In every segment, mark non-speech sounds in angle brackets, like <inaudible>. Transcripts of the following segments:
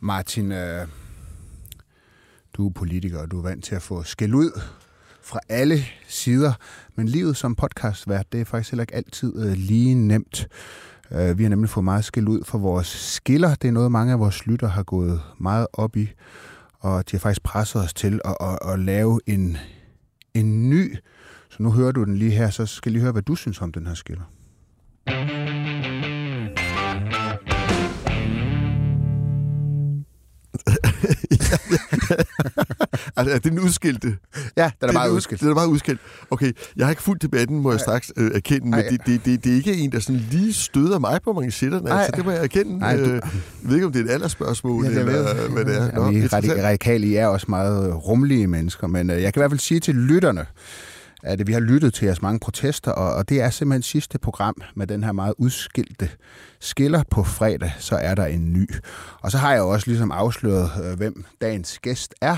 Martin, øh, du er politiker, og du er vant til at få skæld ud fra alle sider. Men livet som podcastvært, det er faktisk heller ikke altid øh, lige nemt. Øh, vi har nemlig fået meget skæld ud for vores skiller. Det er noget, mange af vores lytter har gået meget op i. Og de har faktisk presset os til at, at, at lave en, en ny. Så nu hører du den lige her, så skal jeg lige høre, hvad du synes om den her skiller. altså, <laughs> er det den udskilte? Ja, den er meget udskilt. Den er meget udskilt. Okay, jeg har ikke fulgt debatten, må jeg straks øh, erkende, men det, det, det, det er ikke en, der sådan lige støder mig på manchetterne. Ej. Altså, det må jeg erkende. Ej, du- Øh, jeg ved ikke, om det er et aldersspørgsmål, Ja, det eller hvad det er. Jamen, I radikale, er også meget rummelige mennesker, men øh, jeg kan i hvert fald sige til lytterne, at vi har lyttet til jeres mange protester, og, og det er simpelthen sidste program med den her meget udskilte skiller på fredag, så er der en ny. Og så har jeg også ligesom afsløret, øh, hvem dagens gæst er.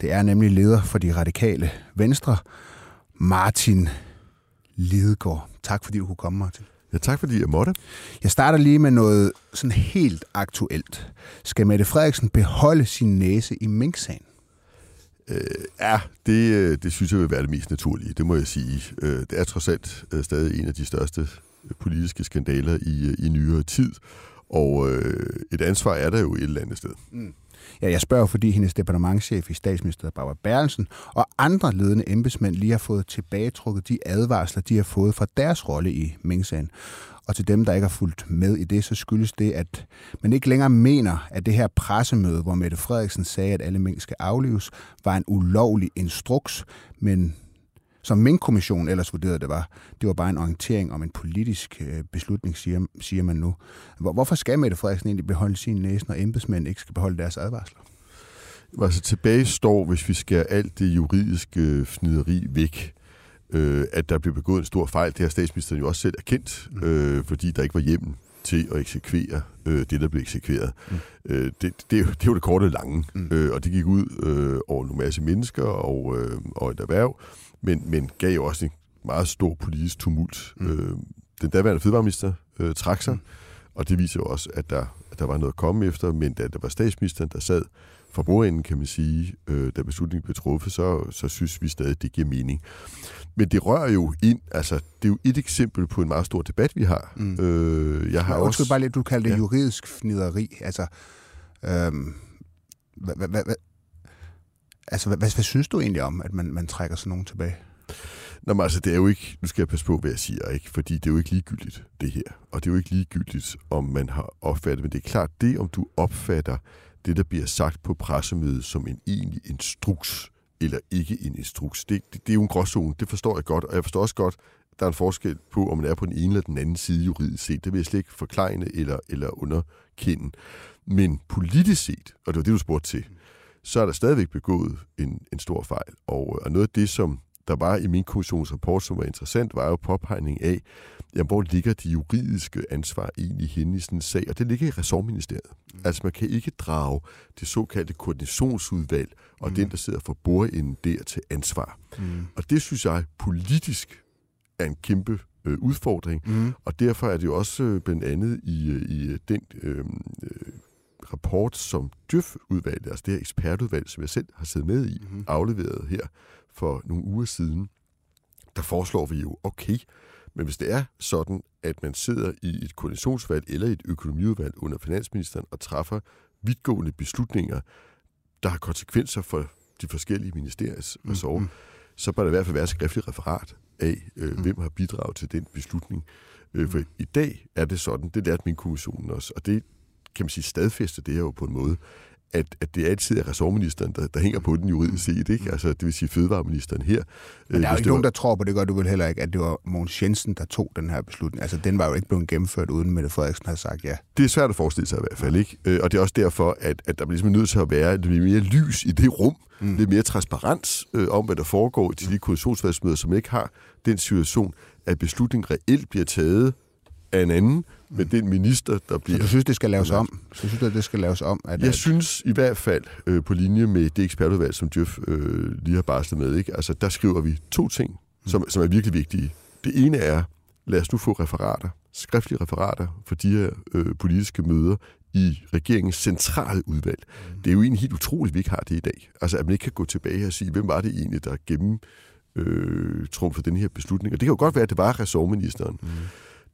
Det er nemlig leder for de radikale venstre, Martin Lidegaard. Tak fordi du kunne komme, Martin. Ja, tak fordi jeg måtte. Jeg starter lige med noget sådan helt aktuelt. Skal Mette Frederiksen beholde sin næse i Mink-sagen? Øh, ja, det, øh, det synes jeg vil være det mest naturlige, det må jeg sige. Øh, det er trods alt øh, stadig en af de største øh, politiske skandaler i, øh, i nyere tid, og øh, et ansvar er der jo et eller andet sted. Mm. Ja, jeg spørger, fordi hendes departementchef i statsministeriet, Barbara Berlsen, og andre ledende embedsmænd lige har fået tilbagetrukket de advarsler, de har fået fra deres rolle i Mink-sagen. Og til dem, der ikke har fulgt med i det, så skyldes det, at man ikke længere mener, at det her pressemøde, hvor Mette Frederiksen sagde, at alle mink skal aflives, var en ulovlig instruks, men som Mink-kommissionen ellers vurderede det var, det var bare en orientering om en politisk øh, beslutning, siger, siger man nu. Hvor, hvorfor skal Mette Frederiksen egentlig beholde sin næse, når embedsmænd ikke skal beholde deres advarsler? Altså tilbage står, hvis vi skærer alt det juridiske fnideri væk, øh, at der blev begået en stor fejl. Det har statsministeren jo også selv erkendt, øh, fordi der ikke var hjemmel til at eksekvere øh, det, der blev eksekveret. Mm. Øh, det, det, jo- det er jo det korte og lange, mm. øh, og det gik ud øh, over en masse mennesker og, øh, og et erhverv, men, men gav jo også en meget stor politisk tumult. Mm. Øh, den daværende fødevareminister øh, trak sig, mm. og det viser jo også, at der, at der var noget at komme efter, men da det var statsministeren, der sad for bordenden, kan man sige, øh, da beslutningen blev truffet, så, så synes vi stadig, det giver mening. Men det rører jo ind, altså det er jo et eksempel på en meget stor debat, vi har. Mm. Øh, jeg har Undskyld også... bare lidt, du kaldte det Ja. juridisk fnideri. Altså, øhm, hvad, hvad, hvad, altså hvad, hvad, hvad synes du egentlig om, at man, man trækker sådan nogen tilbage? Nå, men altså, det er jo ikke... Nu skal jeg passe på, hvad jeg siger, ikke? Fordi det er jo ikke ligegyldigt, det her. Og det er jo ikke ligegyldigt, om man har opfattet... Men det er klart, det om du opfatter det, der bliver sagt på pressemødet som en egentlig instruks, eller ikke en instruks, det, det, det er jo en gråzone. Det forstår jeg godt. Og jeg forstår også godt, der er en forskel på, om man er på den ene eller den anden side juridisk set. Det vil jeg slet ikke forklejne eller, eller underkende. Men politisk set, og det var det, du spurgte til, så er der stadigvæk begået en, en stor fejl. Og, og noget af det, som der var i min kommissions rapport, som var interessant, var jo påpegning af, jamen, hvor ligger de juridiske ansvar egentlig henne i sådan en sag? Og det ligger i ressortministeriet. Mm. Altså man kan ikke drage det såkaldte koordinationsudvalg og mm. den, der sidder for bordenden der til ansvar. Mm. Og det synes jeg politisk er en kæmpe øh, udfordring, mm. og derfor er det jo også øh, blandt andet i, øh, i øh, den øh, øh, rapport, som DJØF-udvalget, altså det her ekspertudvalg, som jeg selv har siddet med i, mm. afleveret her for nogle uger siden, der foreslår vi jo, okay, men hvis det er sådan, at man sidder i et koordinationsvalg eller et økonomiudvalg under finansministeren og træffer vidtgående beslutninger, der har konsekvenser for de forskellige ministeriers ressort, mm. så bør der i hvert fald være et skriftligt referat af, øh, mm. hvem har bidraget til den beslutning. Øh, for i dag er det sådan, det lærte min kommissionen også, og det kan man sige stadfæste det her jo på en måde, at, at det altid er ressortministeren, der, der hænger på den juridisk set, ikke? Altså, det vil sige fødevareministeren her. Men der er jo Hvis ikke det nogen, var- der tror på det, gør du vel heller ikke, at det var Mogens Jensen, der tog den her beslutning. Altså, den var jo ikke blevet gennemført, uden Mette Frederiksen havde sagt ja. Det er svært at forestille sig i hvert fald, ikke? Øh, Og det er også derfor, at, at der bliver ligesom nødt til at være lidt mere lys i det rum, mm. lidt mere transparens øh, om, hvad der foregår til de koalitionsvalgsmøder, som ikke har den situation, at beslutningen reelt bliver taget af en anden, med den minister, der Så bliver... du synes, det skal laves om? Så synes du, at det skal laves om? At, Jeg at, synes i hvert fald, øh, på linje med det ekspertudvalg, som Djøf øh, lige har barslet med, ikke? Altså, der skriver vi to ting, som, som er virkelig vigtige. Det ene er, lad os nu få referater, skriftlige referater for de her øh, politiske møder i regeringens centrale udvalg. Mm. Det er jo egentlig helt utroligt, at vi ikke har det i dag. Altså, at man ikke kan gå tilbage og sige, hvem var det egentlig, der gennem øh, for den her beslutning. Og det kan jo godt være, at det var ressortministeren. Mm.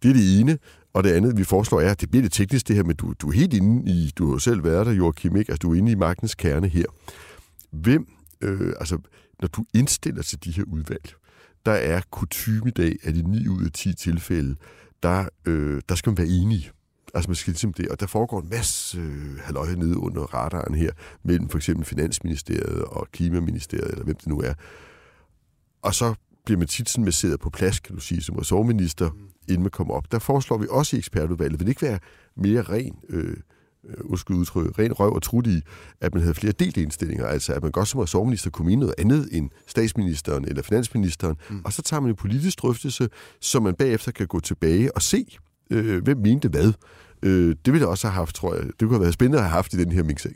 Det er det ene. Og det andet, vi foreslår, er, at det bliver lidt teknisk det her, men du, du er helt inde i, du har jo selv været der, Joachim, ikke? Altså, du er inde i magtens kerne her. Hvem, øh, altså, når du indstiller til de her udvalg, der er kutume i dag, at i 9 ud af 10 tilfælde, der, øh, der skal man være enige. Altså man skal ligesom det, og der foregår en masse øh, halvøje nede under radaren her, mellem for eksempel Finansministeriet og Klimaministeriet, eller hvem det nu er. Og så bliver man tit sådan masseret på plads, kan du sige, som ressortminister, mm. inden man kommer op. Der foreslår vi også i ekspertudvalget, vil det ikke være mere ren, øh, undskyld udtryk, ren røv og trut i, at man havde flere delte indstillinger, altså at man godt som ressortminister kunne mene noget andet end statsministeren eller finansministeren, mm. og så tager man en politisk drøftelse, så man bagefter kan gå tilbage og se, øh, hvem mente hvad. Øh, det ville jeg også have haft, tror jeg. Det kunne have været spændende at have haft i den her mink-sag.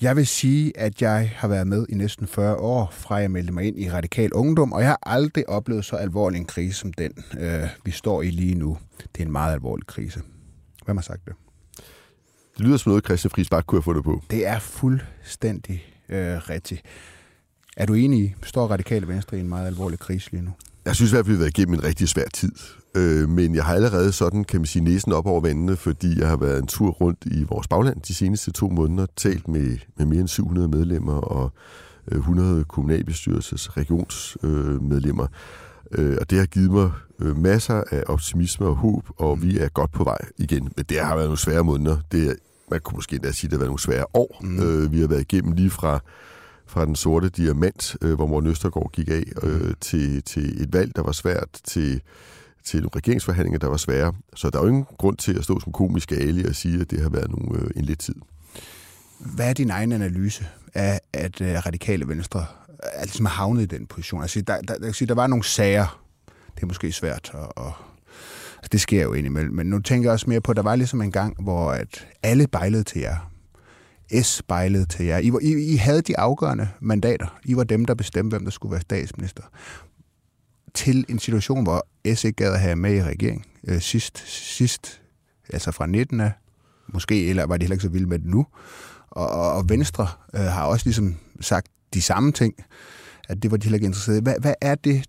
Jeg vil sige, at jeg har været med i næsten 40 år, fra jeg meldte mig ind i Radikal Ungdom, og jeg har aldrig oplevet så alvorlig en krise som den, øh, vi står i lige nu. Det er en meget alvorlig krise. Hvem har sagt det? Det lyder som noget, Christian Friis Bak kunne have fundet på. Det er fuldstændig øh, rigtigt. Er du enig i, står Radikale Venstre i en meget alvorlig krise lige nu? Jeg synes i hvert fald, vi har været igennem en rigtig svær tid. Øh, men jeg har allerede sådan, kan man sige, næsen op over vandene, fordi jeg har været en tur rundt i vores bagland de seneste to måneder, talt med, med mere end 700 medlemmer og 100 kommunalbestyrelses regionsmedlemmer. Øh, og det har givet mig øh, masser af optimisme og håb, og vi er godt på vej igen. Men det har været nogle svære måneder. Det, man kunne måske endda sige, at det har været nogle svære år. Mm. Øh, vi har været igennem lige fra fra den sorte diamant, øh, hvor Morten Østergaard gik af, øh, til, til et valg, der var svært, til, til nogle regeringsforhandlinger, der var svære. Så der er jo ingen grund til at stå som komisk ali og sige, at det har været nogle, øh, en lidt tid. Hvad er din egen analyse af, at øh, radikale venstre er ligesom havnet i den position? Altså, der, der, der, der var nogle sager, det er måske svært at, at altså, det sker jo indimellem, men nu tænker jeg også mere på, at der var ligesom en gang, hvor at alle bejlede til jer. S spejlede til jer. I, I, I havde de afgørende mandater. I var dem, der bestemte, hvem der skulle være statsminister. Til en situation, hvor S ikke gad at have med i regeringen øh, sidst, sidst, altså fra 19 af, måske, eller var de heller ikke så vilde med det nu. Og, og, og Venstre øh, har også ligesom sagt de samme ting, at det var de heller ikke interesserede i. Hvad, hvad er det,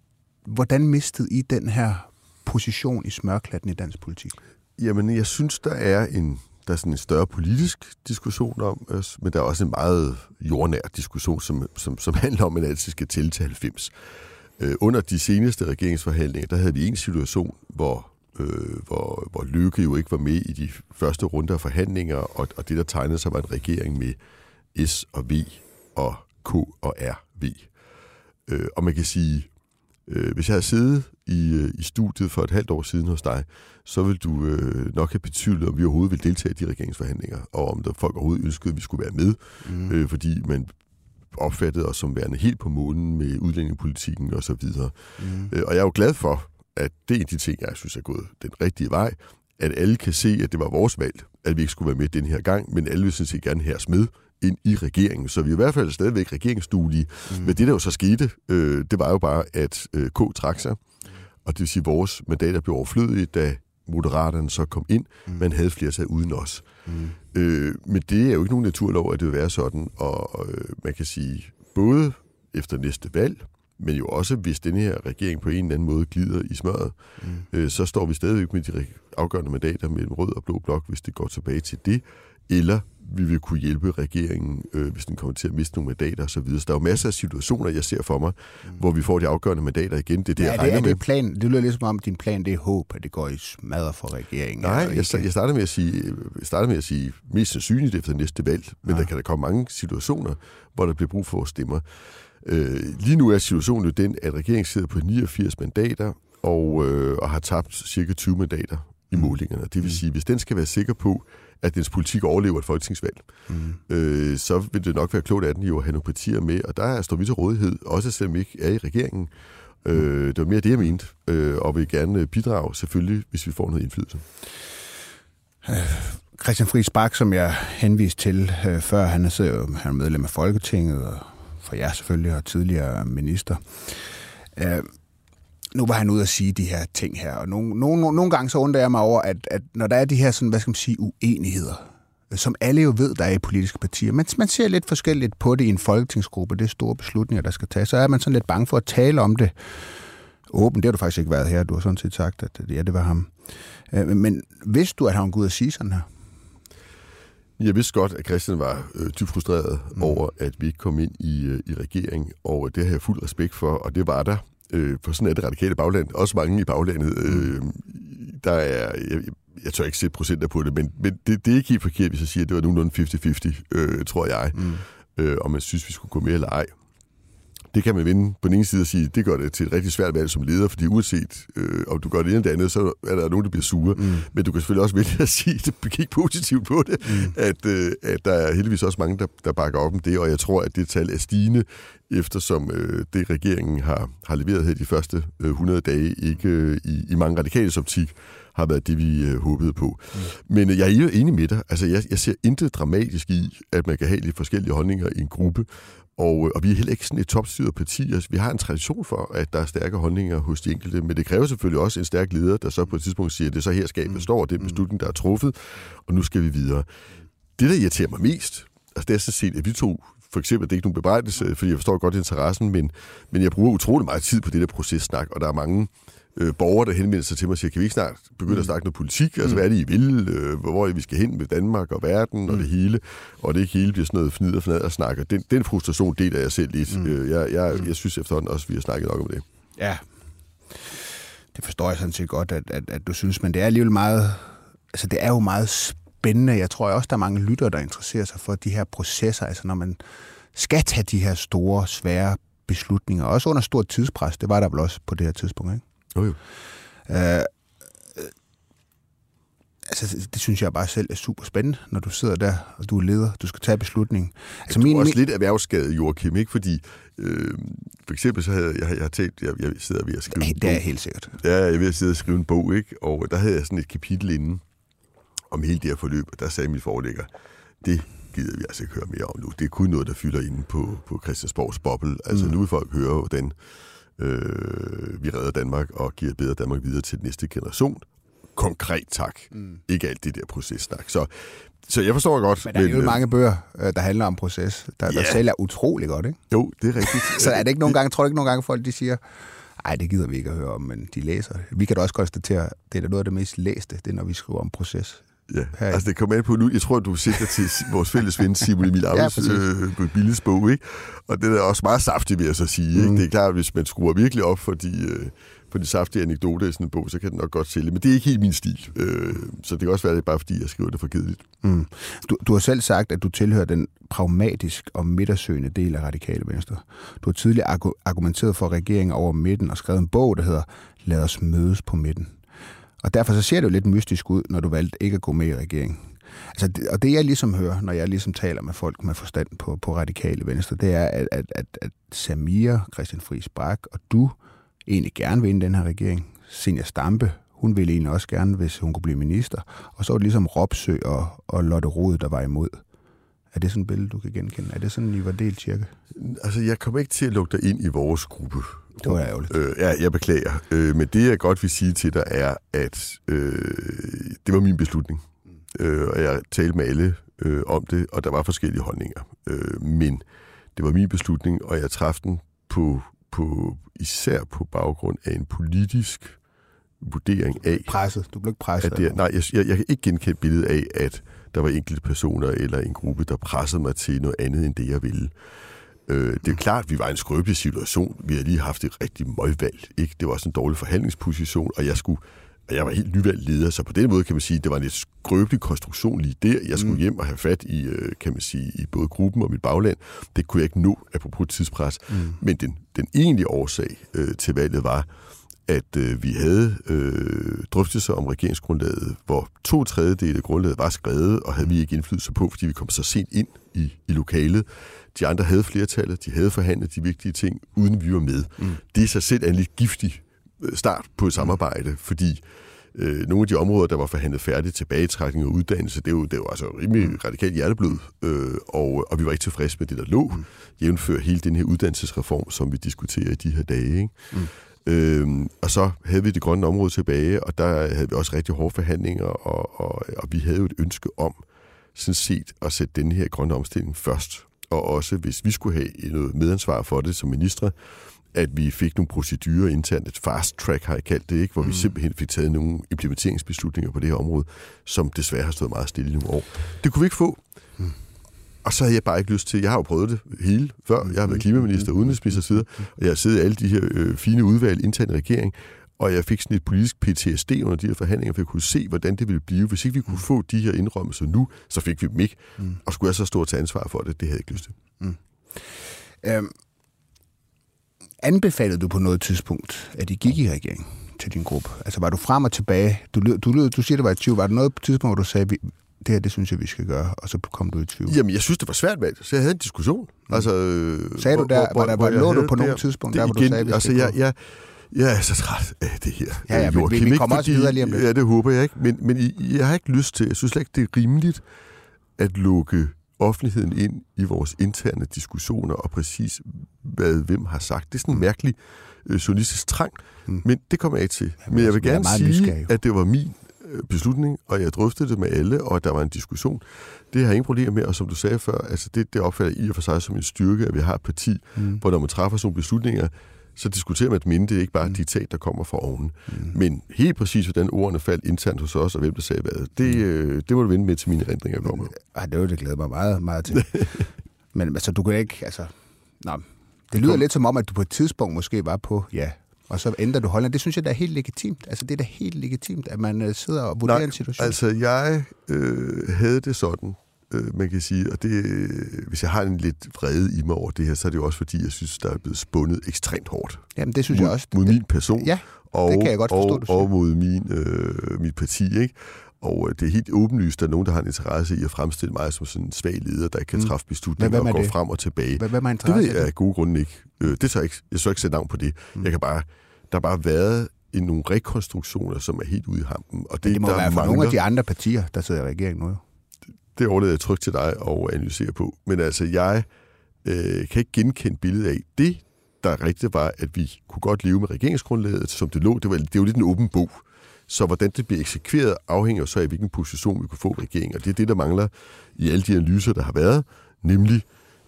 hvordan mistede I den her position i smørklatten i dansk politik? Jamen, jeg synes, der er en der er sådan en større politisk diskussion om, øh, men der er også en meget jordnær diskussion, som, som, som handler om, at man altid skal tælle til 90. Øh, under de seneste regeringsforhandlinger, der havde vi en situation, hvor, øh, hvor, hvor Løkke jo ikke var med i de første runder af forhandlinger, og, og det, der tegnede sig, var en regering med S og V og K og R V. Øh, og man kan sige, øh, hvis jeg havde siddet i, øh, i studiet for et halvt år siden hos dig, så vil du øh, nok have betydet, om vi overhovedet vil deltage i de regeringsforhandlinger, og om der folk overhovedet ønskede, at vi skulle være med, mm. øh, fordi man opfattede os som værende helt på månen med udlændingepolitikken og så videre. Mm. Øh, og jeg er jo glad for, at det er de ting, jeg synes er gået den rigtige vej, at alle kan se, at det var vores valg, at vi ikke skulle være med den her gang, men alle vil sådan set gerne have os med ind i regeringen. Så vi er i hvert fald stadigvæk regeringsduelige. Mm. Men det, der jo så skete, øh, det var jo bare, at øh, K trak sig, og det vil sige, at vores mandater blev overflødige, da Moderaterne så kom ind. Mm. Man havde flertal uden os. Mm. Øh, men det er jo ikke nogen naturlov, at det vil være sådan. Og øh, man kan sige, både efter næste valg, men jo også, hvis den her regering på en eller anden måde glider i smøret, mm. øh, så står vi stadigvæk med de afgørende mandater mellem rød og blå blok, hvis det går tilbage til det. Eller vi vil kunne hjælpe regeringen, øh, hvis den kommer til at miste nogle mandater osv. Så, så der er jo masser af situationer, jeg ser for mig, mm. hvor vi får de afgørende mandater igen. Det er det, ja, jeg regner det, er det Plan, det lyder ligesom om, din plan det er håb, at det går i smadre for regeringen. Nej, jeg, jeg, starter med at sige, jeg starter med at sige mest sandsynligt efter næste valg, men ja. der kan der komme mange situationer, hvor der bliver brug for vores stemmer. Øh, lige nu er situationen jo den, at regeringen sidder på 89 mandater, og, øh, og har tabt cirka 20 mandater i mm. målingerne. Det vil mm. sige, hvis den skal være sikker på, at dens politik overlever et folketingsvalg, mm. øh, så vil det nok være klogt at den jo at have nogle partier med, og der står vi til rådighed, også selvom vi ikke er i regeringen. Øh, det var mere det, jeg mente, øh, og vil gerne bidrage selvfølgelig, hvis vi får noget indflydelse. Øh, Christian Friis Bak, som jeg henviste til øh, før, han er, han er medlem af Folketinget, og for jer selvfølgelig, og tidligere minister. Øh, nu var han ude at sige de her ting her, og nogle, nogle, nogle gange så undrer jeg mig over, at, at når der er de her sådan, hvad skal man sige, uenigheder, som alle jo ved, der er i politiske partier. Men man ser lidt forskelligt på det i en folketingsgruppe, det er store beslutninger, der skal tages. Så er man sådan lidt bange for at tale om det åbent. Det har du faktisk ikke været her. Du har sådan set sagt, at ja, det var ham. Øh, men vidste du, at han kunne ud og sige sådan her? Jeg vidste godt, at Christian var øh, dybt frustreret mm. over, at vi ikke kom ind i, øh, i regering, og det har jeg fuld respekt for, og det var der. Øh, for sådan er det radikale bagland. Også mange i baglandet. Øh, der er, jeg, jeg tør ikke sætte procenter på det, men, men det, det er ikke helt forkert, hvis jeg siger, at det var nogenlunde 50-50, øh, tror jeg, mm. øh, om man synes, vi skulle gå med eller ej. Det kan man vinde på den ene side og sige, det gør det til et rigtig svært valg som leder, fordi uanset øh, om du gør det ene eller det andet, så er der nogen, der bliver sure. Mm. Men du kan selvfølgelig også vælge at sige, det kigge positivt på det, mm. at, øh, at der er heldigvis også mange, der, der bakker op om det, og jeg tror, at det tal er stigende, eftersom øh, det regeringen har, har leveret her de første øh, 100 dage, ikke øh, i, i mange radikale optik, har været det, vi øh, håbede på. Mm. Men øh, jeg er enig med dig. Altså, jeg, jeg ser intet dramatisk i, at man kan have lidt forskellige holdninger i en gruppe, og, øh, og vi er heller ikke sådan et topstyret parti. Altså, vi har en tradition for, at der er stærke holdninger hos de enkelte, men det kræver selvfølgelig også en stærk leder, der så på et tidspunkt siger, at det er så her skabet mm. står, det er mm. beslutning, der er truffet, og nu skal vi videre. Det, der irriterer mig mest, altså det er så set, at vi to for eksempel, det er ikke nogen bebrejdelse, fordi jeg forstår godt interessen, men, men jeg bruger utrolig meget tid på det der processnak, og der er mange øh, borgere, der henvender sig til mig og siger, kan vi ikke snart begynde mm. at snakke noget politik? Altså, hvad er det, I vil? Øh, hvor er vi skal hen med Danmark og verden mm. og det hele? Og det hele bliver sådan noget fnid og fnad og snakker. Den, den frustration deler jeg selv lidt. Mm. Øh, jeg, jeg, mm. jeg synes efterhånden også, vi har snakket nok om det. Ja, det forstår jeg sådan set godt, at, at, at du synes, men det er alligevel meget, altså det er jo meget spændende. Jeg tror også, der er mange lyttere, der interesserer sig for de her processer, altså når man skal tage de her store, svære beslutninger, også under stort tidspres. Det var der vel også på det her tidspunkt, ikke? Jo, jo. Øh, altså, det synes jeg bare selv er super spændende, når du sidder der, og du er leder, du skal tage beslutningen. Altså, min, er også min... lidt erhvervsskadet, Joachim, ikke? Fordi øh, for eksempel så havde jeg, jeg, jeg har tænkt, jeg, jeg sidder ved at skrive ja, det er helt sikkert. Ja, jeg er ved at sidde og skrive en bog, ikke? Og der havde jeg sådan et kapitel inden om hele det her forløb, og der sagde min forlægger, det gider vi altså ikke høre mere om nu. Det er kun noget, der fylder inde på, på Christiansborgs boble. Altså mm. nu vil folk høre, hvordan øh, vi redder Danmark og giver et bedre Danmark videre til den næste generation. Konkret tak. Mm. Ikke alt det der processnak. Så, så jeg forstår godt. Men der er jo øh, mange bøger, øh, der handler om proces, der, ja. der sælger utrolig godt, ikke? Jo, det er rigtigt. <laughs> så er det ikke nogle gange, tror du ikke nogle gange, folk de siger, Nej, det gider vi ikke at høre om, men de læser det. Vi kan da også konstatere, at det er noget af det mest læste, det er, når vi skriver om proces. Ja, Her. altså det kommer an på nu. Jeg tror, du sigter til vores fælles ven, Simon Emil Aarhus, <laughs> ja, øh, Billes bog, ikke? Og det er også meget saftigt, vil jeg så sige. Mm. Ikke? Det er klart, hvis man skruer virkelig op for de, øh, for de saftige anekdoter i sådan en bog, så kan den nok godt sælge. Men det er ikke helt min stil. Øh, så det kan også være, det er bare fordi, jeg skriver det for kedeligt. Mm. Du, du har selv sagt, at du tilhører den pragmatisk og midtersøgende del af Radikale Venstre. Du har tidligere argumenteret for regeringen over midten og skrevet en bog, der hedder Lad os mødes på midten. Og derfor så ser det jo lidt mystisk ud, når du valgte ikke at gå med i regeringen. Altså, det, og det jeg ligesom hører, når jeg ligesom taler med folk med forstand på, på radikale venstre, det er, at, at, at, at Samir, Christian Friis Bak og du egentlig gerne vil ind i den her regering. Senja Stampe, hun ville egentlig også gerne, hvis hun kunne blive minister. Og så var det ligesom Ropsø og, og Lotte Rode, der var imod. Er det sådan et billede, du kan genkende? Er det sådan, I var delt cirka? Altså, jeg kommer ikke til at lukke dig ind i vores gruppe. Det var ærgerligt. Øh, ja, jeg beklager. Øh, men det, jeg godt vil sige til dig, er, at øh, det var min beslutning. Øh, og jeg talte med alle øh, om det, og der var forskellige holdninger. Øh, men det var min beslutning, og jeg træffede den på, på, især på baggrund af en politisk vurdering af... Presset. Du blev ikke presset. At det, nej, jeg, jeg, jeg kan ikke genkende billedet af, at der var enkelte personer eller en gruppe, der pressede mig til noget andet, end det jeg ville. Øh, det er klart, at vi var i en skrøbelig situation. Vi havde lige haft et rigtig møgvalg. Ikke? Det var også en dårlig forhandlingsposition, og jeg skulle og jeg var helt nyvalgt leder, så på den måde kan man sige, at det var en lidt skrøbelig konstruktion lige der. Jeg skulle mm. hjem og have fat i, øh, kan man sige, i både gruppen og mit bagland. Det kunne jeg ikke nå, apropos tidspres. Mm. Men den, den egentlige årsag øh, til valget var, at øh, vi havde øh, drøftelser om regeringsgrundlaget, hvor to tredjedele af grundlaget var skrevet, og havde vi ikke indflydelse på, fordi vi kom så sent ind i, i lokalet. De andre havde flertallet, de havde forhandlet de vigtige ting, uden vi var med. Mm. Det er sig selv en lidt giftig øh, start på et samarbejde, fordi øh, nogle af de områder, der var forhandlet færdigt, tilbagetrækning og uddannelse, det er jo, det jo altså rimelig radikalt hjerteblod, øh, og, og vi var ikke tilfredse med det, der lå, mm. jævnfør hele den her uddannelsesreform, som vi diskuterer i de her dage. Ikke? Mm. Øhm, og så havde vi det grønne område tilbage, og der havde vi også rigtig hårde forhandlinger, og, og, og vi havde jo et ønske om sådan set at sætte den her grønne omstilling først. Og også hvis vi skulle have noget medansvar for det som ministre, at vi fik nogle procedurer internt, et fast track har jeg kaldt det, ikke? hvor mm. vi simpelthen fik taget nogle implementeringsbeslutninger på det her område, som desværre har stået meget stille i nogle år. Det kunne vi ikke få. Mm. Og så havde jeg bare ikke lyst til, jeg har jo prøvet det hele før, jeg har været klimaminister, udenrigsminister osv., og jeg har siddet i alle de her øh, fine udvalg internt i regering, og jeg fik sådan et politisk PTSD under de her forhandlinger, for jeg kunne se, hvordan det ville blive. Hvis ikke vi kunne få de her indrømmelser nu, så fik vi dem ikke. Mm. Og skulle jeg så stå til ansvar for det, det havde jeg ikke lyst til. Mm. Øhm, anbefalede du på noget tidspunkt, at I gik i regering til din gruppe? Altså var du frem og tilbage? Du, du, du siger, det var i tvivl. Var der noget tidspunkt, hvor du sagde, det her, det synes jeg, vi skal gøre, og så kom du i tvivl? Jamen, jeg synes, det var svært med så jeg havde en diskussion. Mm. Altså, sagde du der, hvor, var der, hvor, hvor lå du på nogle tidspunkt, der, hvor igen, du sagde, vi altså, jeg, jeg, jeg er så træt af det her. Ja, ja, men vi, vi kommer også videre lige om lidt. Ja, det håber jeg ikke. Men, men jeg har ikke lyst til, jeg synes slet ikke, det er rimeligt at lukke offentligheden ind i vores interne diskussioner og præcis, hvad hvem har sagt. Det er sådan en mærkelig øh, journalistisk trang, mm. men det kommer jeg ikke til. Jamen, men jeg vil gerne sige, nysgerrig. at det var min øh, beslutning, og jeg drøftede det med alle, og der var en diskussion. Det har jeg ingen problemer med, og som du sagde før, altså det, det opfatter jeg i og for sig som en styrke, at vi har et parti, mm. hvor når man træffer sådan nogle beslutninger, så diskuterer man dem inden. Det er ikke bare et mm. diktat, der kommer fra oven. Mm. Men helt præcis, hvordan ordene faldt internt hos os, og hvem der sagde hvad, det, mm. øh, det må du vende med til mine erindringer. Men, ej, det var det glæder mig meget, meget til. <laughs> Men altså, du kan ikke... Altså, nej, det lyder lidt som om, at du på et tidspunkt måske var på, ja, og så ændrer du holdning. Det synes jeg, der er helt legitimt. Altså, det er da helt legitimt, at man øh, sidder og vurderer Nej, en situation. altså, jeg øh, havde det sådan, øh, man kan sige. Og det, hvis jeg har en lidt vrede i mig over det her, så er det jo også fordi, jeg synes, der er blevet spundet ekstremt hårdt. Jamen, det synes mod, jeg også. Mod min person. Ja, og, det kan jeg godt forstå, og, du og mod min, øh, mit parti, ikke? Og øh, det er helt åbenlyst, at der er nogen, der har en interesse i at fremstille mig som sådan en svag leder, der ikke kan mm. træffe beslutninger og gå det? frem og tilbage. Hvad, hvad det ved jeg af gode grunde ikke. Øh, det så ikke. Jeg så ikke sætte navn på det. Mm. Jeg kan bare, der har bare været en nogle rekonstruktioner, som er helt ude i hampen. Og det, det må der være for mangler... nogle af de andre partier, der sidder i regeringen nu det overlader jeg trygt til dig at analysere på. Men altså, jeg øh, kan ikke genkende billedet af det, der rigtigt var, at vi kunne godt leve med regeringsgrundlaget, som det lå. Det, var, det er jo lidt en åben bog. Så hvordan det bliver eksekveret, afhænger så af, hvilken position vi kunne få i regeringen. Og det er det, der mangler i alle de analyser, der har været, nemlig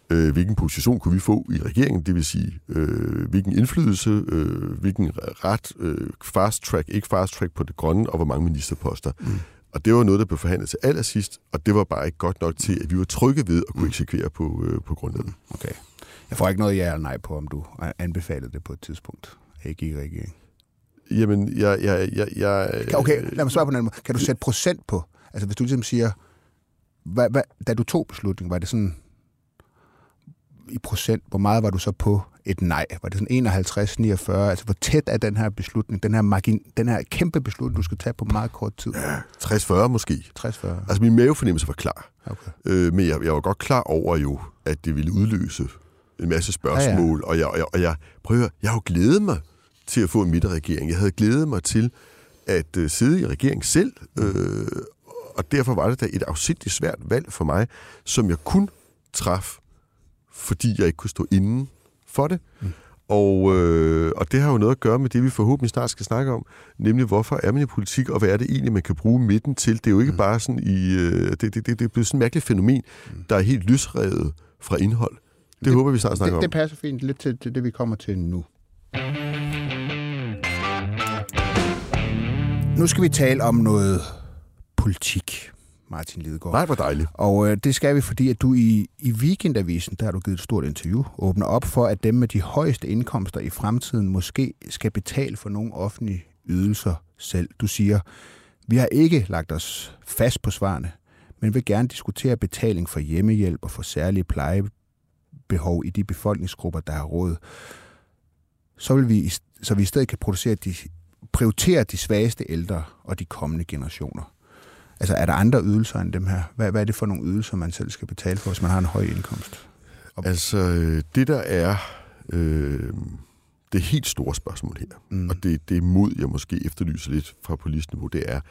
øh, hvilken position kunne vi få i regeringen, det vil sige, øh, hvilken indflydelse, øh, hvilken ret, øh, fast track, ikke fast track på det grønne, og hvor mange ministerposter. Mm. Og det var noget, der blev forhandlet til allersidst, og det var bare ikke godt nok til, at vi var trygge ved at kunne eksekvere på, øh, på grundlaget. Okay. Jeg får ikke noget ja eller nej på, om du anbefalede det på et tidspunkt, ikke i regering. Jamen, jeg... jeg, jeg, jeg okay, lad mig svare på den måde. Kan du sætte procent på? Altså, hvis du ligesom siger, hvad, hvad, da du tog beslutningen, var det sådan i procent, hvor meget var du så på et nej? Var det sådan 51, 49? Altså, hvor tæt er den her beslutning, den her, margin, den her kæmpe beslutning, du skal tage på meget kort tid? Ja, 60-40 måske. 60-40. Altså, min mavefornemmelse var klar. Okay. Øh, men jeg, jeg var godt klar over jo, at det ville udløse en masse spørgsmål, ja, ja. og jeg, og jeg, og jeg prøver, jeg har jo glædet mig til at få en midterregering. Jeg havde glædet mig til at uh, sidde i regering selv, øh, og derfor var det da et afsindigt svært valg for mig, som jeg kun traf fordi jeg ikke kunne stå inden for det. Mm. Og, øh, og det har jo noget at gøre med det, vi forhåbentlig snart skal snakke om, nemlig hvorfor er man i politik, og hvad er det egentlig, man kan bruge midten til? Det er jo ikke mm. bare sådan i... Øh, det, det, det, det er blevet sådan et mærkeligt fænomen, mm. der er helt løsrevet fra indhold. Det, det håber vi snart snakker det, om. Det passer fint lidt til, til det, vi kommer til nu. Nu skal vi tale om noget politik. Martin Lidegaard. Nej, hvor dejligt. Og øh, det skal vi, fordi at du i, i Weekendavisen, der har du givet et stort interview, åbner op for, at dem med de højeste indkomster i fremtiden måske skal betale for nogle offentlige ydelser selv. Du siger, vi har ikke lagt os fast på svarene, men vil gerne diskutere betaling for hjemmehjælp og for særlige plejebehov i de befolkningsgrupper, der har råd. Så, vil vi, så vi i stedet kan producere de, prioritere de svageste ældre og de kommende generationer. Altså er der andre ydelser end dem her? Hvad, hvad er det for nogle ydelser, man selv skal betale for, hvis man har en høj indkomst? Op. Altså det der er, øh, det helt store spørgsmål her, mm. og det, det mod, jeg måske efterlyser lidt fra politisk niveau, det er,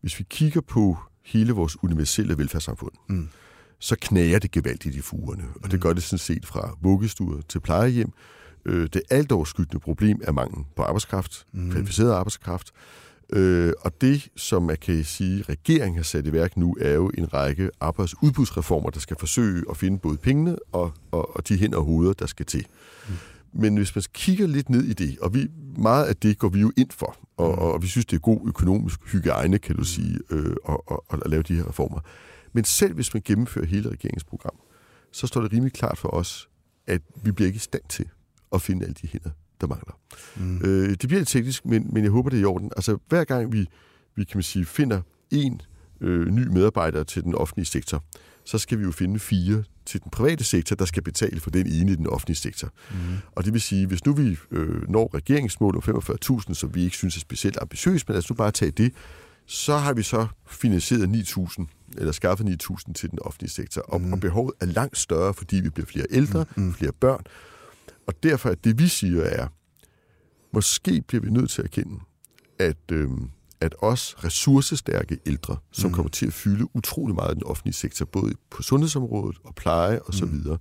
hvis vi kigger på hele vores universelle velfærdssamfund, mm. så knager det gevaldigt i fugerne. Og det mm. gør det sådan set fra vuggestuer til plejehjem. Øh, det alt overskyggende problem er mangel på arbejdskraft, mm. kvalificeret arbejdskraft. Øh, og det, som man kan sige, regeringen har sat i værk nu, er jo en række arbejdsudbudsreformer, der skal forsøge at finde både pengene og, og, og de hænder og hoveder, der skal til. Mm. Men hvis man kigger lidt ned i det, og vi, meget af det går vi jo ind for, og, mm. og vi synes, det er god økonomisk hygiejne, kan du mm. sige, øh, at, at, at lave de her reformer. Men selv hvis man gennemfører hele regeringsprogram, så står det rimelig klart for os, at vi bliver ikke i stand til at finde alle de hænder, der mangler. Mm. Øh, det bliver lidt teknisk, men, men jeg håber, det er i orden. Altså, hver gang vi, vi kan man sige, finder en øh, ny medarbejder til den offentlige sektor, så skal vi jo finde fire til den private sektor, der skal betale for den ene i den offentlige sektor. Mm. Og det vil sige, hvis nu vi øh, når regeringsmål om 45.000, som vi ikke synes er specielt ambitiøst, men lad os nu bare tage det, så har vi så finansieret 9.000 eller skaffet 9.000 til den offentlige sektor. Og, mm. og behovet er langt større, fordi vi bliver flere ældre, mm. flere børn. Og derfor er det, vi siger, er, måske bliver vi nødt til at erkende, at, øh, at os ressourcestærke ældre, som mm. kommer til at fylde utrolig meget i den offentlige sektor, både på sundhedsområdet og pleje og så mm. videre,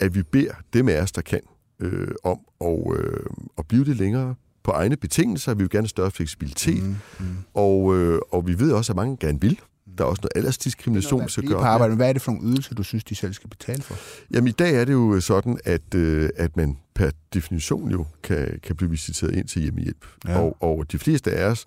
at vi beder dem af os, der kan, øh, om at, øh, at blive det længere på egne betingelser. Vi vil gerne have større fleksibilitet, mm. Mm. Og, øh, og vi ved også, at mange gerne vil. Der er også noget aldersdiskrimination, vi skal gøre. På arbejde, hvad er det for nogle ydelser, du synes, de selv skal betale for? Jamen i dag er det jo sådan, at, øh, at man per definition jo kan, kan blive visiteret ind til hjemmehjælp. Ja. Og, og de fleste af os,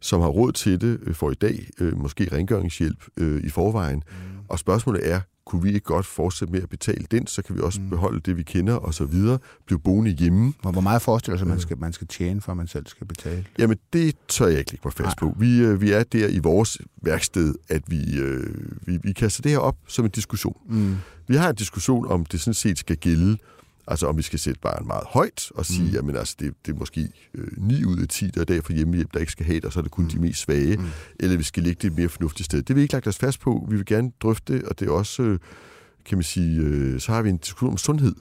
som har råd til det, øh, får i dag øh, måske rengøringshjælp øh, i forvejen. Mm. Og spørgsmålet er, kunne vi ikke godt fortsætte med at betale den, så kan vi også mm. beholde det, vi kender og så videre, blive boende hjemme. Og hvor meget forestiller sig, man skal, man skal tjene, for man selv skal betale? Jamen, det tør jeg ikke lægge mig fast Nej. på. Vi, øh, vi er der i vores værksted, at vi, øh, vi, vi kaster det her op som en diskussion. Mm. Vi har en diskussion om, det sådan set skal gælde Altså om vi skal sætte bare meget højt og sige, mm. at altså, det, det er måske øh, 9 ud af 10, der er dag for hjemmehjælp, der ikke skal have det, og så er det kun mm. de mest svage. Mm. Eller vi skal lægge det et mere fornuftigt sted. Det vil vi ikke lagt os fast på. Vi vil gerne drøfte det, og det er også, øh, kan man sige, øh, så har vi en diskussion om sundhed.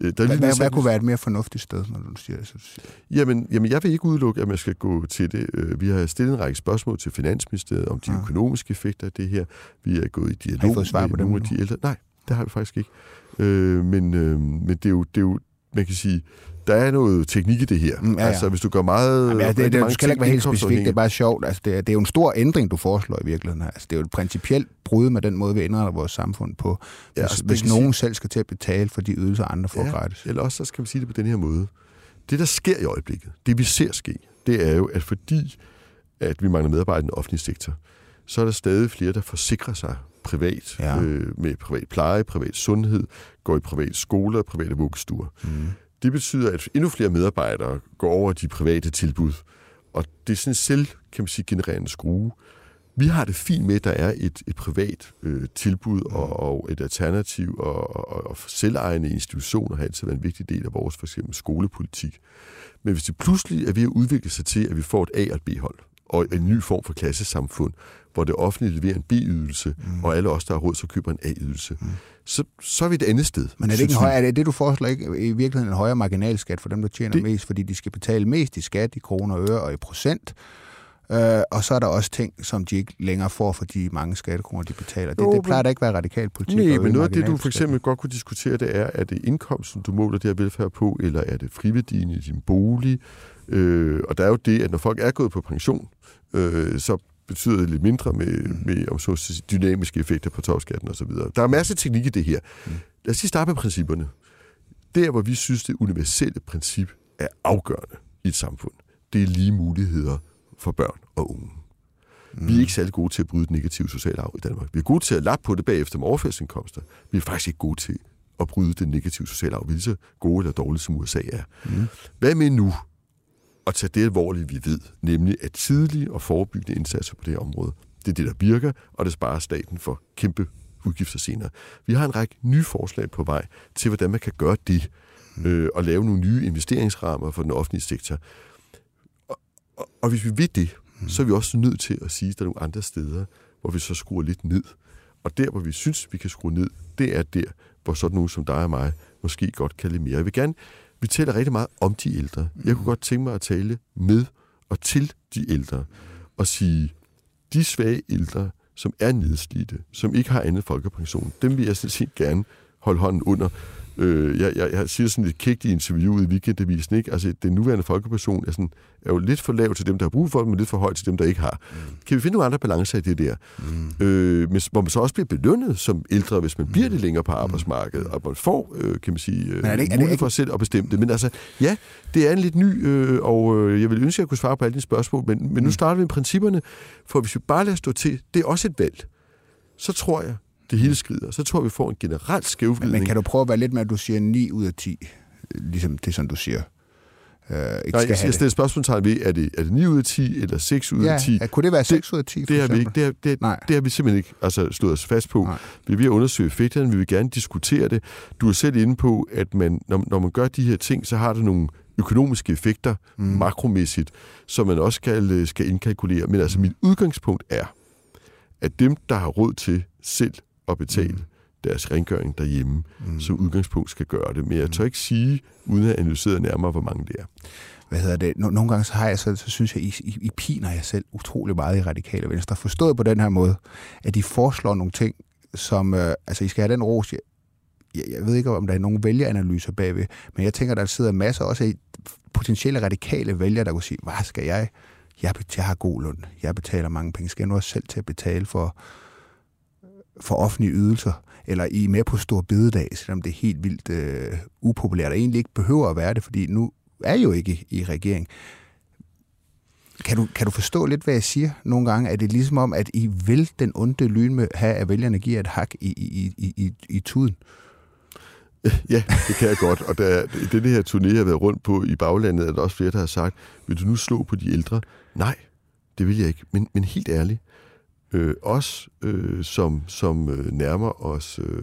Øh, der hvad, hvad, hvad kunne være et mere fornuftigt sted, når du siger det? Jamen, jamen, jeg vil ikke udelukke, at man skal gå til det. Øh, vi har stillet en række spørgsmål til Finansministeriet om de ja. økonomiske effekter af det her. Vi er gået i dialog med nogle af de ældre. Nej, det har vi faktisk ikke. Øh, men, øh, men det, er jo, det er jo, man kan sige, der er noget teknik i det her. Mm, ja, ja. Altså, hvis du gør meget... Jamen, ja, det, det, det skal ikke være helt specifikt, det er bare sjovt. Altså, det, er, det er jo en stor ændring, du foreslår i virkeligheden. Altså, det er jo et principielt brud med den måde, vi indretter vores samfund på. Hvis, ja, altså, hvis nogen sige... selv skal til at betale for de ydelser, andre får ja, gratis. Eller også, så skal man sige det på den her måde. Det, der sker i øjeblikket, det vi ser ske, det er jo, at fordi at vi mangler medarbejdere i den offentlige sektor, så er der stadig flere, der forsikrer sig privat, ja. øh, med privat pleje, privat sundhed, går i private skoler og private vuggestuer. Mm. Det betyder, at endnu flere medarbejdere går over de private tilbud. Og det er sådan en selv, kan man sige, genererende skrue. Vi har det fint med, at der er et, et privat øh, tilbud og, og et alternativ, og, og, og selvejende institutioner har altid været en vigtig del af vores for eksempel skolepolitik. Men hvis det pludselig er ved at udvikle sig til, at vi får et A- og et B-hold, og en ny form for klassesamfund, hvor det offentlige leverer en B-ydelse, mm. og alle os, der har råd, så køber en A-ydelse. Mm. Så, så er vi et andet sted. Men er det, ikke en højere, er det, det, du foreslår, ikke i virkeligheden en højere marginalskat for dem, der tjener det, mest, fordi de skal betale mest i skat, i kroner og øre og i procent? Uh, og så er der også ting, som de ikke længere får for de mange skattekroner, de betaler. Det, jo, det plejer da ikke at være radikal politik. Nej, men noget af det, du for eksempel godt kunne diskutere, det er, er det indkomsten, du måler det her velfærd på, eller er det friværdien i din bolig? Uh, og der er jo det, at når folk er gået på pension, uh, så betyder det lidt mindre med, mm. med om så sige, dynamiske effekter på topskatten osv. Der er masser af teknik i det her. Mm. Lad os lige starte med principperne. Der, hvor vi synes, det universelle princip er afgørende i et samfund, det er lige muligheder for børn og unge. Mm. Vi er ikke særlig gode til at bryde den negative sociale arv i Danmark. Vi er gode til at lappe på det bagefter med overførselsindkomster. Vi er faktisk ikke gode til at bryde den negative sociale arv. Vi er lige så gode eller dårlige, som USA er. Mm. Hvad med nu, at tage det alvorligt, vi ved, nemlig at tidlige og forebyggende indsatser på det her område, det er det, der virker, og det sparer staten for kæmpe udgifter senere. Vi har en række nye forslag på vej til, hvordan man kan gøre det, mm. øh, og lave nogle nye investeringsrammer for den offentlige sektor. Og, og, og hvis vi ved det, mm. så er vi også nødt til at sige, at der er nogle andre steder, hvor vi så skruer lidt ned. Og der, hvor vi synes, vi kan skrue ned, det er der, hvor sådan nogen som dig og mig måske godt kan lidt mere. Jeg vil gerne vi taler rigtig meget om de ældre. Jeg kunne godt tænke mig at tale med og til de ældre og sige, de svage ældre, som er nedslidte, som ikke har andet folkepension, dem vil jeg sådan set gerne holde hånden under. Øh, jeg, jeg, jeg siger sådan lidt kægt i interviewet i weekendavisen, ikke? Altså, den nuværende folkepension er, sådan, er jo lidt for lav til dem, der har brug for den, men lidt for høj til dem, der ikke har. Mm. Kan vi finde nogle andre balancer i det der? Mm. Øh, men, hvor man så også bliver belønnet som ældre, hvis man bliver det længere på mm. arbejdsmarkedet, og man får, øh, kan man sige, øh, er det, er det ikke... for selv at bestemme det. Men altså, ja, det er en lidt ny, øh, og øh, jeg vil ønske, at jeg kunne svare på alle dine spørgsmål, men, men nu mm. starter vi med principperne, for hvis vi bare lader stå til, det er også et valg, så tror jeg, det hele skrider, så tror jeg, vi får en generelt skævvridning. Men, men kan du prøve at være lidt med, at du siger 9 ud af 10, ligesom det, som du siger? Øh, ikke Nej, skal jeg, stiller spørgsmålstegn ved, er det, er det 9 ud af 10 eller 6 ud ja, af 10? Ja, kunne det være 6 ud af 10? Det har vi ikke. Det, har, det, Nej. det har vi simpelthen ikke altså, slået os fast på. Nej. Vi vil undersøge effekterne, vi vil gerne diskutere det. Du er selv inde på, at man, når, når man gør de her ting, så har det nogle økonomiske effekter mm. makromæssigt, som man også skal, skal indkalkulere. Men altså, mit udgangspunkt er, at dem, der har råd til selv at betale mm. deres rengøring derhjemme, mm. som udgangspunkt skal gøre det. Men jeg tør mm. ikke sige, uden at analysere nærmere, hvor mange det er. Hvad hedder det? Nogle gange så har jeg så, så synes jeg, I, I, I piner jeg selv utrolig meget i Radikale Venstre. Forstået på den her måde, at de foreslår nogle ting, som, øh, altså I skal have den ros, jeg, jeg ved ikke, om der er nogen vælgeranalyser bagved, men jeg tænker, der sidder masser også af potentielle radikale vælgere, der kunne sige, hvad skal jeg? Jeg, jeg har god løn, jeg betaler mange penge, skal jeg nu også selv til at betale for, for offentlige ydelser, eller I er med på stor bededag, selvom det er helt vildt øh, upopulært, og egentlig ikke behøver at være det, fordi nu er I jo ikke i regering. Kan du, kan du forstå lidt, hvad jeg siger nogle gange? Er det ligesom om, at I vil den onde lyn med have, at vælgerne giver et hak i, i, i, i, i tuden? <laughs> Ja, det kan jeg godt. Og da i det her turné, jeg har været rundt på i baglandet, er der også flere, der har sagt, vil du nu slå på de ældre? Nej, det vil jeg ikke. Men, men helt ærligt, øh, os, øh, som, som øh, nærmer os, øh,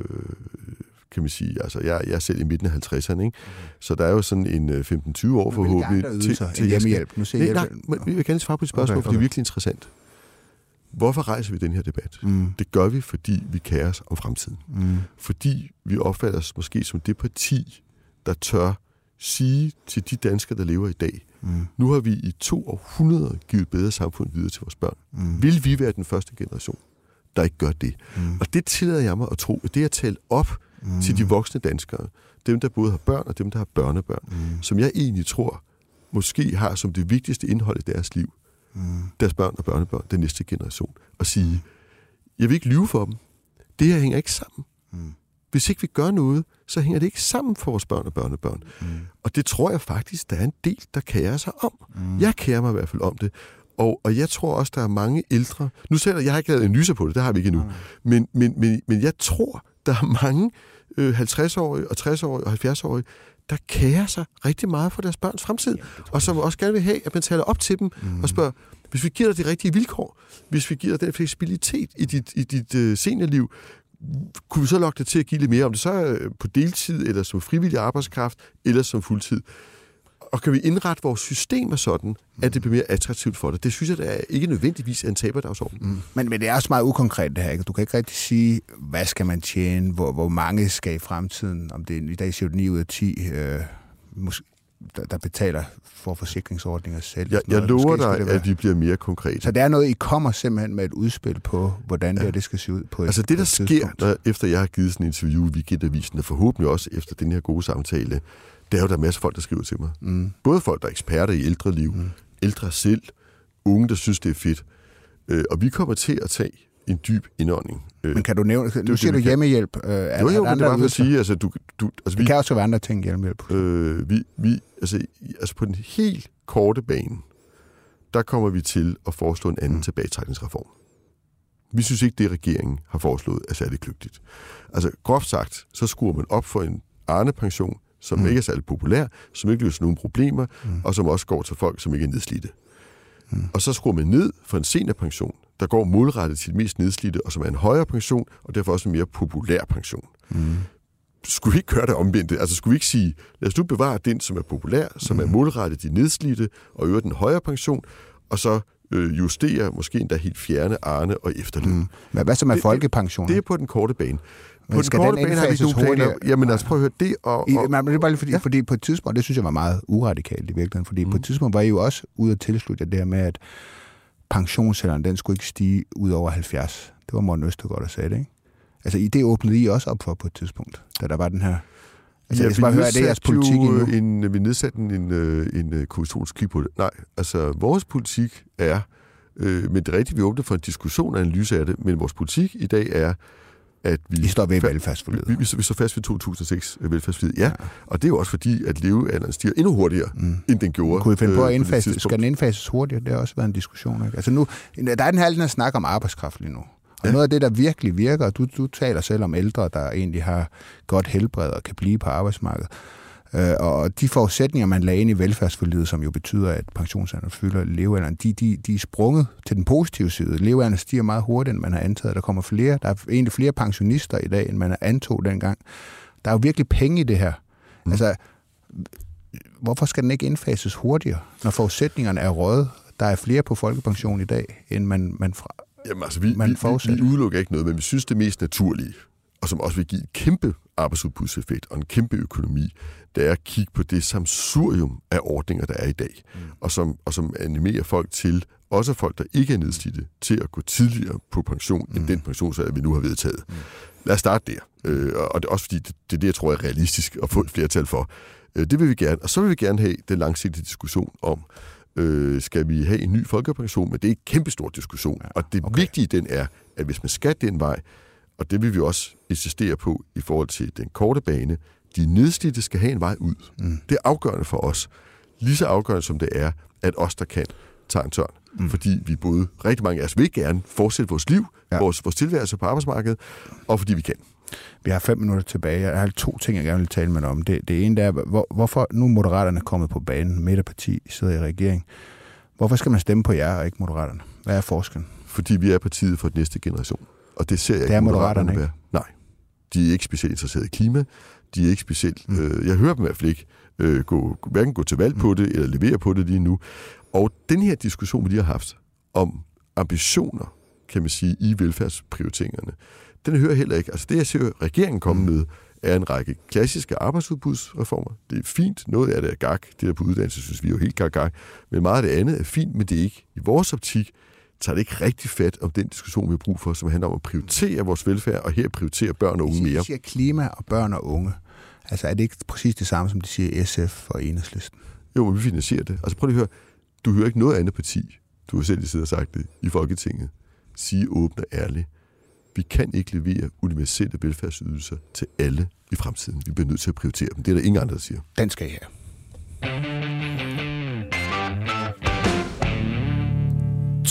kan man sige, altså jeg, jeg er selv i midten af 50'erne, ikke? Okay. så der er jo sådan en 15-20 øh, år forhåbentlig til, til hjemmehjælp. Nu siger nej, nej, men jeg kan lige svare på et spørgsmål, okay, okay. for det er virkelig interessant. Hvorfor rejser vi den her debat? Mm. Det gør vi, fordi vi kærer os om fremtiden. Mm. Fordi vi opfatter os måske som det parti, der tør sige til de danskere, der lever i dag, mm. nu har vi i to århundreder givet bedre samfund videre til vores børn. Mm. Vil vi være den første generation, der ikke gør det? Mm. Og det tillader jeg mig at tro, at det er talt op mm. til de voksne danskere, dem der både har børn og dem der har børnebørn, mm. som jeg egentlig tror, måske har som det vigtigste indhold i deres liv, mm. deres børn og børnebørn, den næste generation, og sige, jeg vil ikke lyve for dem. Det her hænger ikke sammen. Mm. Hvis ikke vi gør noget, så hænger det ikke sammen for vores børn og børnebørn. Mm. Og det tror jeg faktisk, der er en del, der kærer sig om. Mm. Jeg kærer mig i hvert fald om det. Og, og jeg tror også, der er mange ældre... Nu selv, jeg har ikke lavet analyser på det, det har vi ikke endnu. Mm. Men, men, men, men jeg tror, der er mange øh, 50-årige og 60-årige og 70-årige, der kærer sig rigtig meget for deres børns fremtid, ja, og som også gerne vil have, at man taler op til dem mm. og spørger, hvis vi giver dig de rigtige vilkår, hvis vi giver dig den fleksibilitet i dit, i dit uh, seniorliv, kunne vi så lokke dig til at give lidt mere om det, så øh, på deltid, eller som frivillig arbejdskraft, eller som fuldtid? Og kan vi indrette vores systemer sådan, at det bliver mere attraktivt for dig? Det synes jeg da ikke nødvendigvis er en taberdagsorden. Mm. Men, men det er også meget ukonkret det her. Ikke? Du kan ikke rigtig sige, hvad skal man tjene, hvor, hvor mange skal i fremtiden. Om det i dag siger du 9 ud af 10, øh, måske, der, der betaler for forsikringsordninger selv. Jeg, jeg lover dig, at vi bliver mere konkrete. Så det er noget, I kommer simpelthen med et udspil på, hvordan ja. det, det skal se ud på Altså et, det, der sker, når, efter jeg har givet sådan en interview i Weekendavisen, og forhåbentlig også efter den her gode samtale, det er jo, der er masser af folk, der skriver til mig. Mm. Både folk, der er eksperter i ældre liv, mm. ældre selv, unge, der synes, det er fedt. Øh, og vi kommer til at tage en dyb indånding. Øh, men kan du nævne, nu siger du hjemmehjælp. Øh, jo, jo, men det var for at sige, altså du... du altså, det vi, kan også være andre ting, hjemmehjælp. Øh, vi, vi, altså, altså på den helt korte bane, der kommer vi til at foreslå en anden mm. tilbagetrækningsreform. Vi synes ikke, det regeringen har foreslået er særlig kløgtigt. Altså groft sagt, så skruer man op for en Arne-pension, som mm. ikke er særlig populær, som ikke løser nogen problemer, mm. og som også går til folk, som ikke er nedslidte. Mm. Og så skruer man ned for en seniorpension, der går målrettet til de mest nedslidte, og som er en højere pension, og derfor også en mere populær pension. Mm. Skulle vi ikke gøre det omvendt? Altså skulle vi ikke sige, lad os nu bevare den, som er populær, som mm. er målrettet de nedslidte, og øger den højere pension, og så øh, justere, måske endda helt fjerne Arne og efterløn. Mm. Men hvad så med folkepension? Det er på den korte bane. På Men skal den har vi ikke nogen planer. Jamen altså, prøv at høre det. Og, I, og, men det er bare lige fordi, Ja. fordi på et tidspunkt, det synes jeg var meget uradikalt i virkeligheden, fordi mm. på et tidspunkt var I jo også ude at tilslutte jer det her med, at pensionsalderen, den skulle ikke stige ud over 70. Det var Morten Østergaard, der sagde det, ikke? Altså, I- det åbnede I også op for på et tidspunkt, da der var den her... Altså, jeg skal bare høre, er det jeres politik endnu? en, vi nedsatte en, en, øh, en øh, kommissionskig på det. Nej, altså vores politik er, øh, men det er rigtigt, vi åbner for en diskussion og analyse af det, men vores politik i dag er, at vi... I står ved velfærdsforledet. Vi, vi, vi står fast ved 2006 velfærdsforliget, ja. Og det er jo også fordi, at levealderen stiger endnu hurtigere, mm. end den gjorde. Kunne I finde på øh, at det indfase, skal den indfases hurtigere? Det har også været en diskussion. Ikke? Altså nu, der er den her, den her snak om arbejdskraft lige nu. Og ja. noget af det, der virkelig virker, du, du taler selv om ældre, der egentlig har godt helbred og kan blive på arbejdsmarkedet. Øh, og de forudsætninger, man lagde ind i velfærdsforlidet, som jo betyder, at pensionsalderen fylder levealderen, de, de, de er sprunget til den positive side. Levealderen stiger meget hurtigt, end man har antaget. Der kommer flere, der er egentlig flere pensionister i dag, end man antog dengang. Der er jo virkelig penge i det her. Mm. Altså, hvorfor skal den ikke indfases hurtigere, når forudsætningerne er røde? Der er flere på folkepension i dag, end man, man fra... Jamen altså, vi, man vi, vi, vi udelukker ikke noget, men vi synes, det mest naturlige, og som også vil give en kæmpe arbejdsudbudseffekt og en kæmpe økonomi, det er at kigge på det samsurium af ordninger, der er i dag, mm. og, som, og som animerer folk til, også folk, der ikke er nedslidte, til at gå tidligere på pension, mm. end den pensionsalder, vi nu har vedtaget. Mm. Lad os starte der. Øh, og det er også fordi, det, det er det, jeg tror er realistisk at få et flertal for. Øh, det vil vi gerne. Og så vil vi gerne have den langsigtede diskussion om, øh, skal vi have en ny folkepension, men det er en kæmpestor diskussion. Ja, og det okay. vigtige den er, at hvis man skal den vej, og det vil vi også insistere på i forhold til den korte bane, de nedslidte skal have en vej ud. Mm. Det er afgørende for os. Lige så afgørende som det er, at os, der kan, tager en tørn. Mm. Fordi vi både, rigtig mange af os vil gerne fortsætte vores liv, ja. Vores, vores tilværelse på arbejdsmarkedet, og fordi vi kan. Vi har fem minutter tilbage. Jeg har to ting, jeg gerne vil tale med dig om. Det, det ene er, hvor, hvorfor nu er Moderaterne kommet på banen, Midterparti sidder i regering. Hvorfor skal man stemme på jer og ikke Moderaterne? Hvad er forskellen? Fordi vi er partiet for den næste generation. Og det ser jeg Det ikke er Moderaterne være. Nej. De er ikke specielt interesserede i klima. De er ikke specielt... Mm. Øh, jeg hører dem i hvert fald ikke øh, gå, hverken gå til valg på det, eller levere på det lige nu. Og den her diskussion, vi lige har haft om ambitioner, kan man sige, i velfærdsprioriteringerne, den hører heller ikke. Altså det, jeg ser regeringen komme med, er en række klassiske arbejdsudbudsreformer. Det er fint. Noget af det er gak. Det der på uddannelse, synes vi er jo helt gak, gak. Men meget af det andet er fint, men det er ikke i vores optik tager det ikke rigtig fat om den diskussion, vi har brug for, som handler om at prioritere vores velfærd, og her prioritere børn og unge De mere. siger klima og børn og unge. Altså er det ikke præcis det samme, som de siger SF og Enhedslisten? Jo, men vi finansierer det. Altså prøv lige at høre. Du hører ikke noget andet parti, du har selv siddet og sagt det, i Folketinget, sige åbent og ærligt, vi kan ikke levere universelle velfærdsydelser til alle i fremtiden. Vi bliver nødt til at prioritere dem. Det er der ingen andre, der siger. Den skal I have.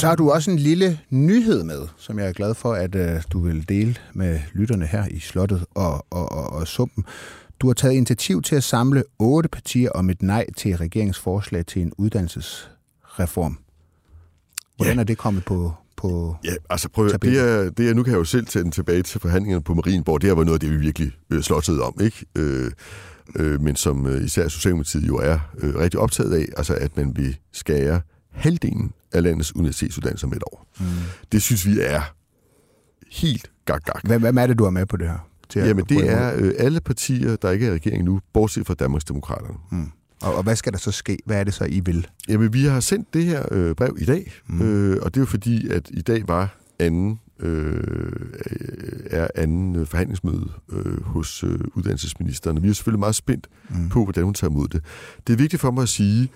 Så har du også en lille nyhed med, som jeg er glad for, at øh, du vil dele med lytterne her i Slottet og, og, og, og Sumpen. Du har taget initiativ til at samle otte partier om et nej til regeringens forslag til en uddannelsesreform. Hvordan Ja. er det kommet på, på Ja, altså prøv det er, det er, nu kan jeg jo selv den tilbage til forhandlingerne på Marienborg. Det her var noget af det, vi virkelig øh, slottede om, ikke? Øh, øh, men som øh, især Socialdemokratiet jo er øh, rigtig optaget af, altså at man vil skære halvdelen af landets universitetsuddannelser med et år. Mm. Det synes vi er helt gak-gak. Hvem, hvem er det, du er med på det her? Til Jamen det er øh, alle partier, der ikke er i regeringen nu, bortset fra Danmarksdemokraterne. Mm. Og, og hvad skal der så ske? Hvad er det så, I vil? Jamen, vi har sendt det her øh, brev i dag, mm. øh, og det er jo fordi, at i dag var anden, øh, er anden øh, forhandlingsmøde øh, hos øh, uddannelsesministeren. Vi er selvfølgelig meget spændt mm. på, hvordan hun tager imod det. Det er vigtigt for mig at sige,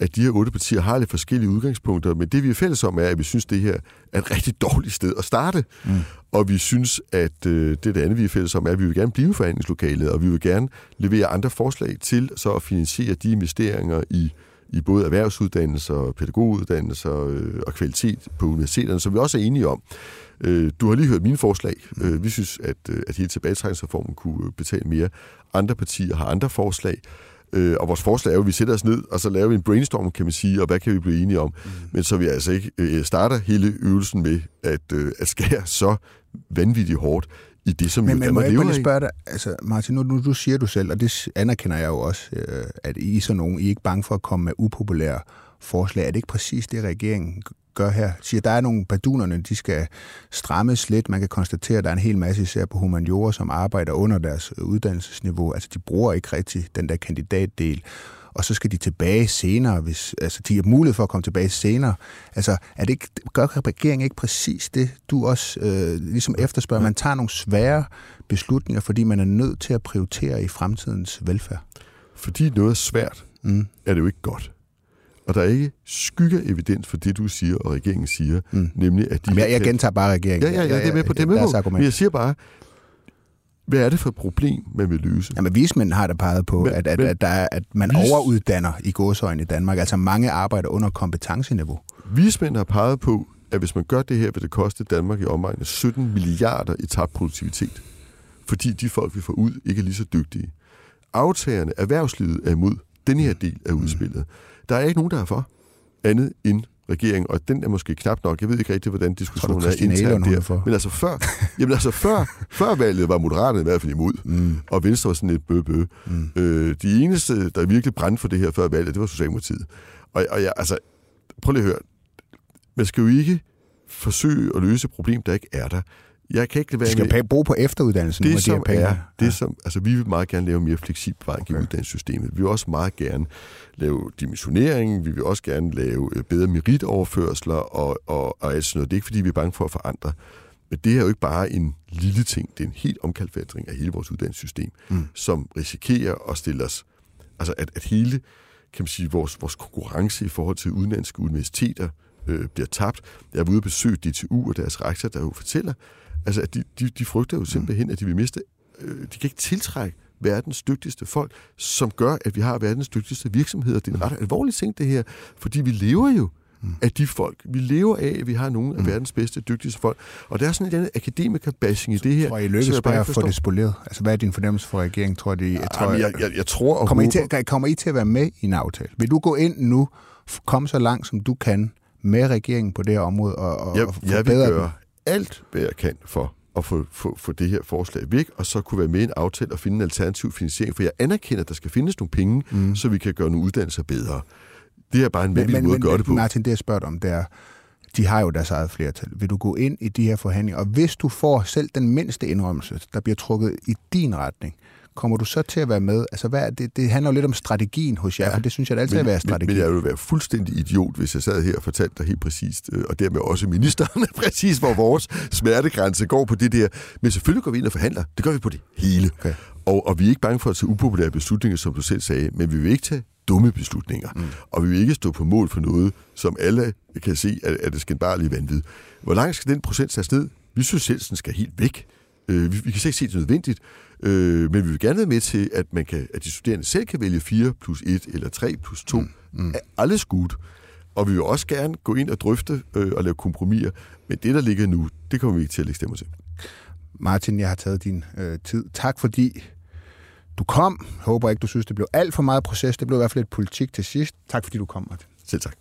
at de her otte partier har lidt forskellige udgangspunkter, men det vi er fælles om er, at vi synes, det her er et rigtig dårligt sted at starte. Mm. Og vi synes, at øh, det, det andet, vi er fælles om, er, at vi vil gerne blive forhandlingslokalet, og vi vil gerne levere andre forslag til så at finansiere de investeringer i i både erhvervsuddannelser, pædagoguddannelser øh, og kvalitet på universiteterne, som vi også er enige om. Øh, du har lige hørt mine forslag. Øh, vi synes, at, øh, at hele tilbagetrækningsreformen kunne betale mere. Andre partier har andre forslag. Øh, og vores forslag er jo, at vi sætter os ned, og så laver vi en brainstorm, kan man sige, og hvad kan vi blive enige om. Mm. Men så vi altså ikke øh, starter hele øvelsen med at, øh, at skære <laughs> så vanvittigt hårdt i det, som Men, jo men Danmark lever af. spørge dig, altså Martin, nu, nu du siger du selv, og det anerkender jeg jo også, øh, at I er sådan nogen, I er ikke bange for at komme med upopulære forslag. Er det ikke præcis det, regeringen gør her? Siger, der er nogle badunerne, de skal strammes lidt. Man kan konstatere, at der er en hel masse især på humaniora, som arbejder under deres uddannelsesniveau. Altså, de bruger ikke rigtig den der kandidatdel og så skal de tilbage senere, hvis altså, de har mulighed for at komme tilbage senere. Altså, er det ikke, gør regeringen ikke præcis det, du også øh, ligesom efterspørger? Man tager nogle svære beslutninger, fordi man er nødt til at prioritere i fremtidens velfærd. Fordi noget er svært, mm. er det jo ikke godt. Og der er ikke skygge evidens for det, du siger, og regeringen siger, mm. nemlig at de... Jamen, jeg, jeg gentager bare regeringen. Ja, ja, ja, det er med på det. Med på. Men jeg siger bare, hvad er det for et problem, man vil løse? Jamen, vismænd har da peget på, men, at, at, at, der er, at man vis... overuddanner i godsøjne i Danmark. Altså mange arbejder under kompetenceniveau. Vismænd har peget på, at hvis man gør det her, vil det koste Danmark i omegn af 17 milliarder i tabt produktivitet. Fordi de folk, vi får ud, ikke er lige så dygtige. Aftagerne, erhvervslivet er imod den her del af udspillet. Der er ikke nogen, der er for andet end regering, og den er måske knap nok. Jeg ved ikke rigtig, hvordan diskussionen er internt der. For. Men altså før, <laughs> jamen altså før, før valget var Moderaterne i hvert fald imod, mm. og Venstre var sådan lidt bø-bø. Mm. Øh, de eneste, der virkelig brændte for det her før valget, det var Socialdemokratiet. Og, og jeg, altså, prøv lige at høre. Man skal jo ikke forsøge at løse et problem, der ikke er der. Jeg kan ikke være skal med... bruge på efteruddannelsen. Det, som de er, det ja. som, altså, vi vil meget gerne lave mere fleksibel vej okay. i uddannelsessystemet. Vi vil også meget gerne lave dimensionering, vi vil også gerne lave øh, bedre meritoverførsler og, og, og alt sådan noget. Det er ikke, fordi vi er bange for at forandre. Men det er jo ikke bare en lille ting. Det er en helt omkalfatring af hele vores uddannelsessystem, mm. som risikerer at stille os... Altså, at, at hele kan man sige, vores, vores konkurrence i forhold til udenlandske universiteter øh, bliver tabt. Jeg var ude og besøge DTU og deres rektor, der jo fortæller, Altså, at de, de, de frygter jo simpelthen, at de vil miste... Øh, de kan ikke tiltrække verdens dygtigste folk, som gør, at vi har verdens dygtigste virksomheder. Det er en ret alvorlig ting, det her, fordi vi lever jo mm. af de folk. Vi lever af, at vi har nogle af mm. verdens bedste, dygtigste folk. Og der er sådan en anden akademiker-bashing i det her. Tror I lykkes med at få det spoleret? Altså, hvad er din fornemmelse for regeringen? Tror de, jeg, tror, jeg, jeg, jeg tror og kommer. I til, kommer I til at være med i en aftale? Vil du gå ind nu, komme så langt, som du kan, med regeringen på det her område, og, og jeg, jeg vil gøre alt, hvad jeg kan for at få, få, få det her forslag væk, og så kunne være med i en aftale og finde en alternativ finansiering. For jeg anerkender, at der skal findes nogle penge, mm. så vi kan gøre nogle uddannelser bedre. Det er bare en vældig måde at gøre det på. Martin, det jeg spørger om, det er, de har jo deres eget flertal. Vil du gå ind i de her forhandlinger, og hvis du får selv den mindste indrømmelse, der bliver trukket i din retning, kommer du så til at være med? Altså, hvad er det, det handler jo lidt om strategien hos jer, ja, for det synes jeg altid men, at være strategi. Men, men jeg ville være fuldstændig idiot, hvis jeg sad her og fortalte dig helt præcist, øh, og dermed også ministeren, <laughs> præcis hvor vores smertegrænse går på det der. Men selvfølgelig går vi ind og forhandler. Det gør vi på det hele. Okay. Og, og vi er ikke bange for at tage upopulære beslutninger, som du selv sagde, men vi vil ikke tage dumme beslutninger. Mm. Og vi vil ikke stå på mål for noget, som alle kan se, at, at det skal bare lige vanvid. Hvor langt skal den procent tage ned? Vi synes selv, den skal helt væk. Øh, vi, vi kan slet ikke se det nødvendigt. Øh, men vi vil gerne være med til, at, man kan, at de studerende selv kan vælge 4 plus 1 eller 3 plus 2. Mm. Mm. Alles godt. Og vi vil også gerne gå ind og drøfte øh, og lave kompromiser. Men det, der ligger nu, det kommer vi ikke til at lægge stemmer til. Martin, jeg har taget din øh, tid. Tak fordi du kom. Jeg håber ikke, du synes, det blev alt for meget proces. Det blev i hvert fald lidt politik til sidst. Tak fordi du kom, Martin. Selv tak.